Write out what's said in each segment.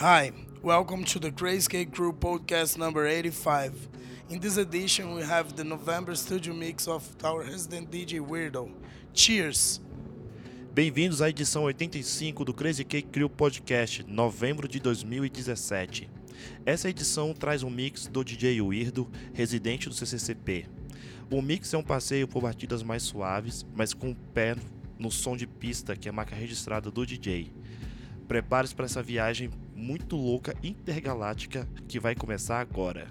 Hi, welcome to the Crazy Crew podcast number 85. In this edition, we have the November studio mix of our resident DJ Weirdo. Cheers! Bem-vindos à edição 85 do Crazy Cake Crew Podcast, novembro de 2017. Essa edição traz um mix do DJ Weirdo, residente do CCCP. O mix é um passeio por batidas mais suaves, mas com o pé no som de pista, que é a marca registrada do DJ. Prepare-se para essa viagem muito louca intergaláctica que vai começar agora.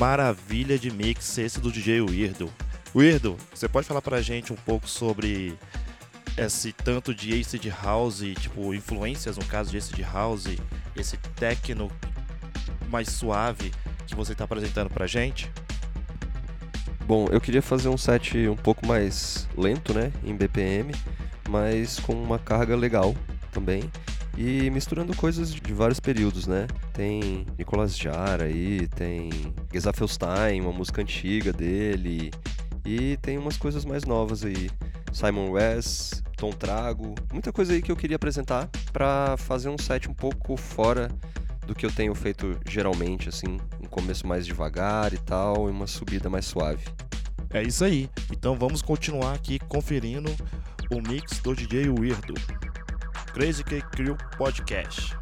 Maravilha de mix esse do DJ Weirdo. Weirdo, você pode falar pra gente um pouco sobre esse tanto de acid house, tipo, influências no caso de acid house, esse techno mais suave que você está apresentando pra gente? Bom, eu queria fazer um set um pouco mais lento, né, em BPM, mas com uma carga legal também e misturando coisas de vários períodos, né? Tem Nicolas Jara aí, tem Gesafelstein, uma música antiga dele, e tem umas coisas mais novas aí. Simon West, Tom Trago, muita coisa aí que eu queria apresentar para fazer um set um pouco fora do que eu tenho feito geralmente, assim, um começo mais devagar e tal, e uma subida mais suave. É isso aí. Então vamos continuar aqui conferindo o mix do DJ Weirdo. Crazy Cake Crew Podcast.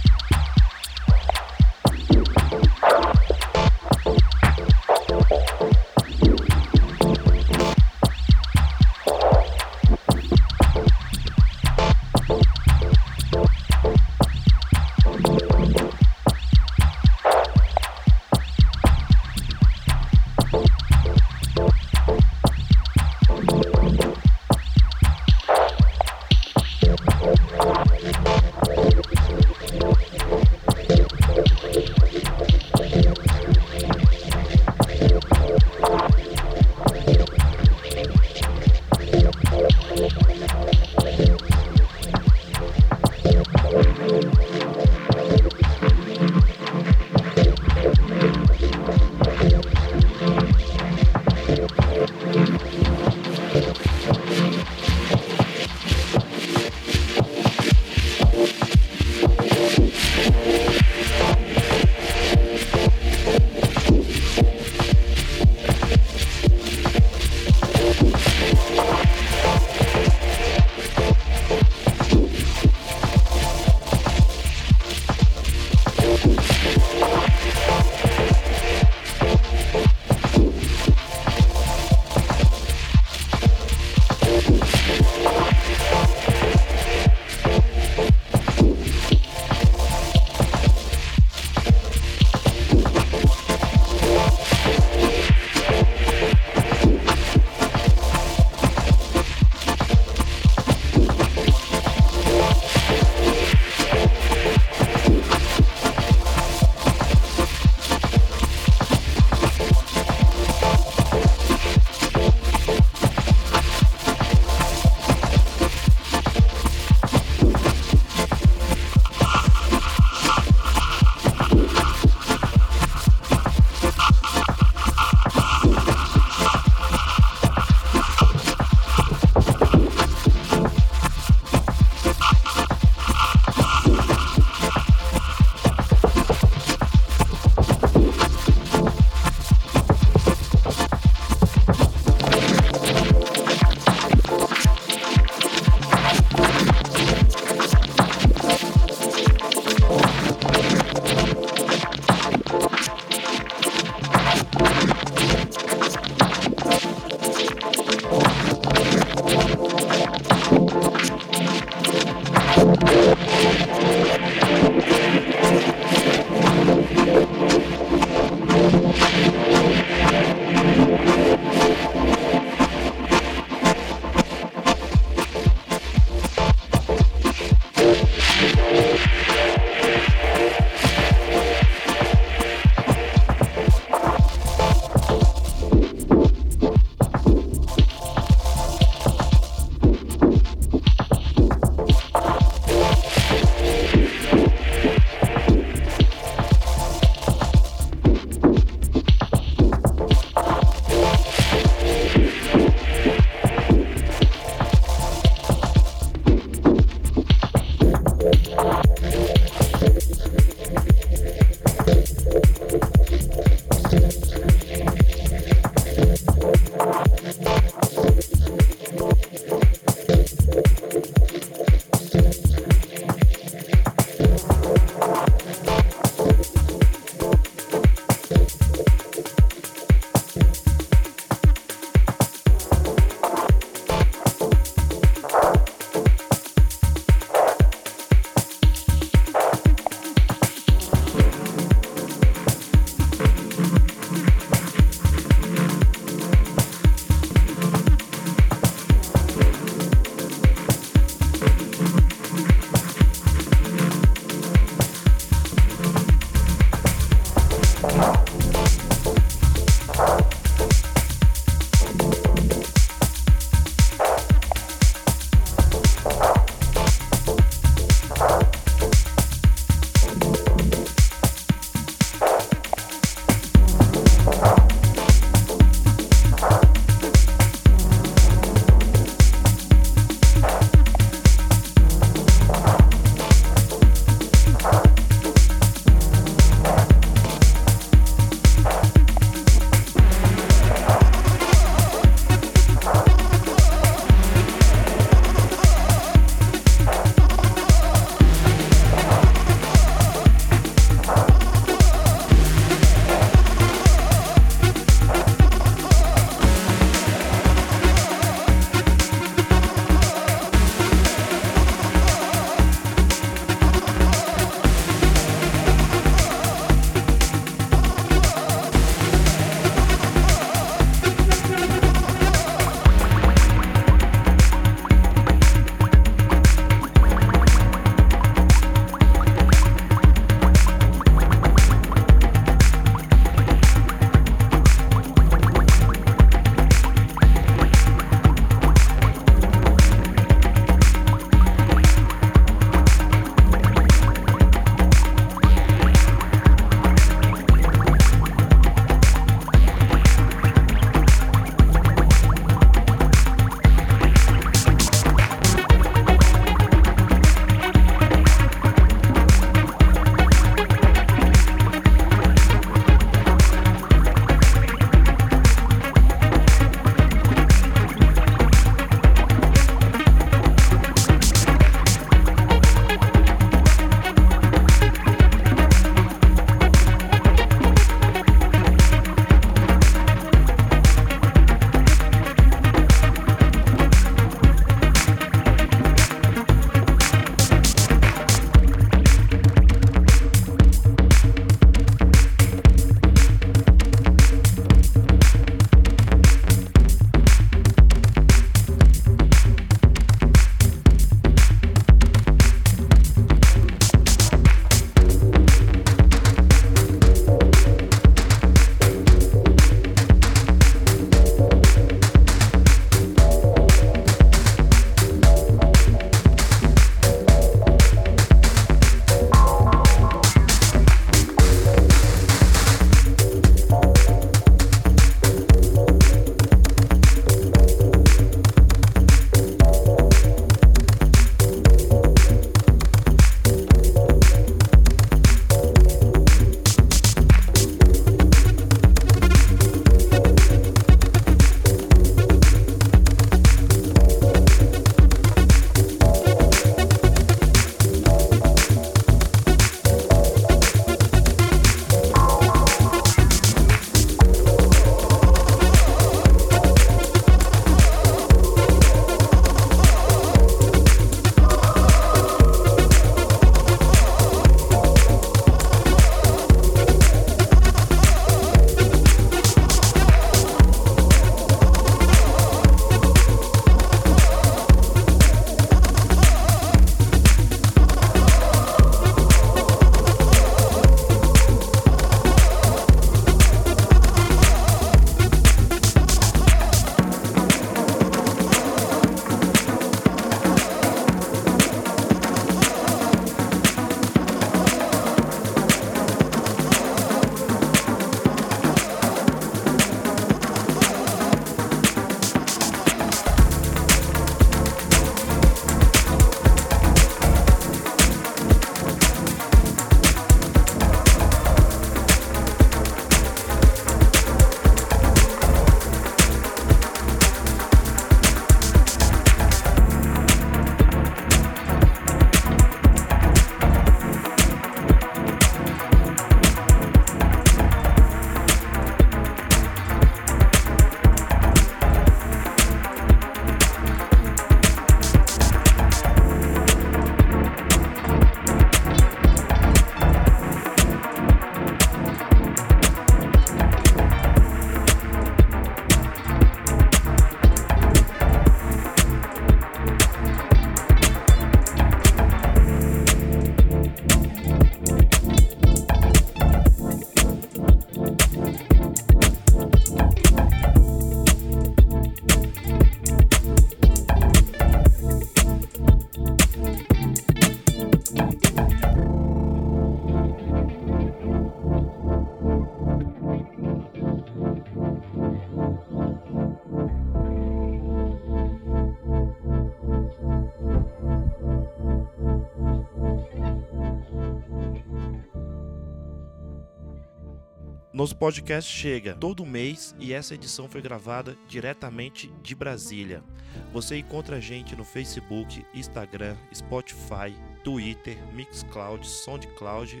Nosso podcast chega todo mês e essa edição foi gravada diretamente de Brasília. Você encontra a gente no Facebook, Instagram, Spotify, Twitter, Mixcloud, SoundCloud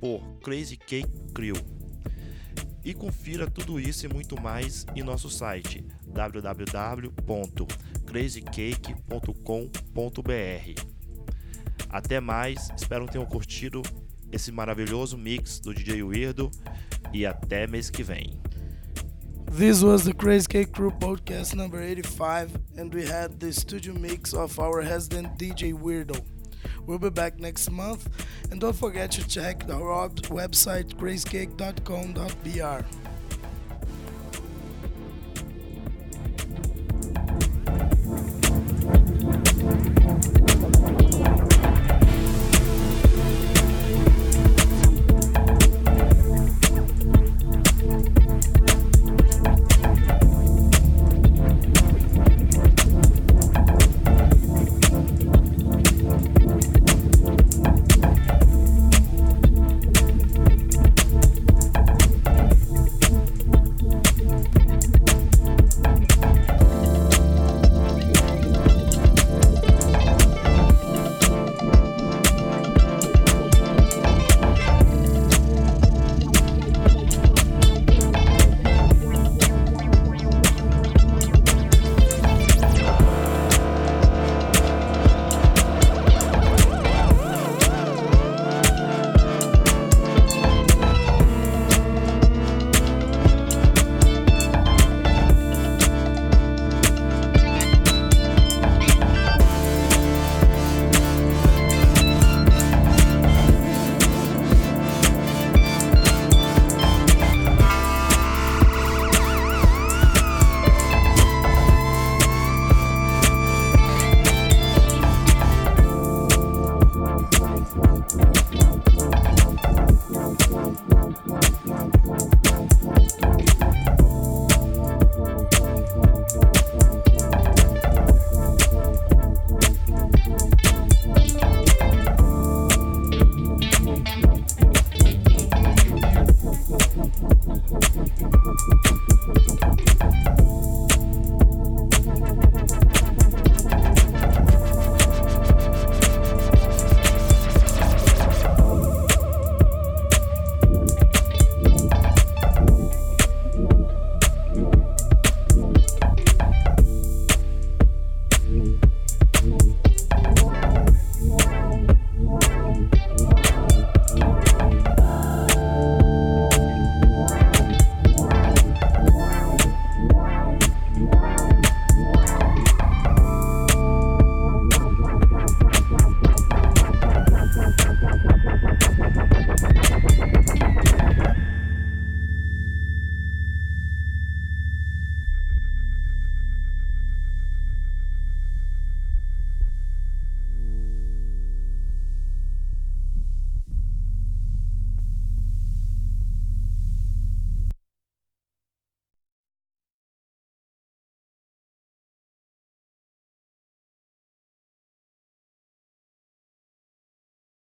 por Crazy Cake Crew. E confira tudo isso e muito mais em nosso site www.crazycake.com.br. Até mais, espero que tenham curtido esse maravilhoso mix do DJ Weirdo e até mês que vem. This was the Crazy Cake Crew podcast number 85, and we had the studio mix of our resident DJ Weirdo. We'll be back next month, and don't forget to check our website crazycake.com.br.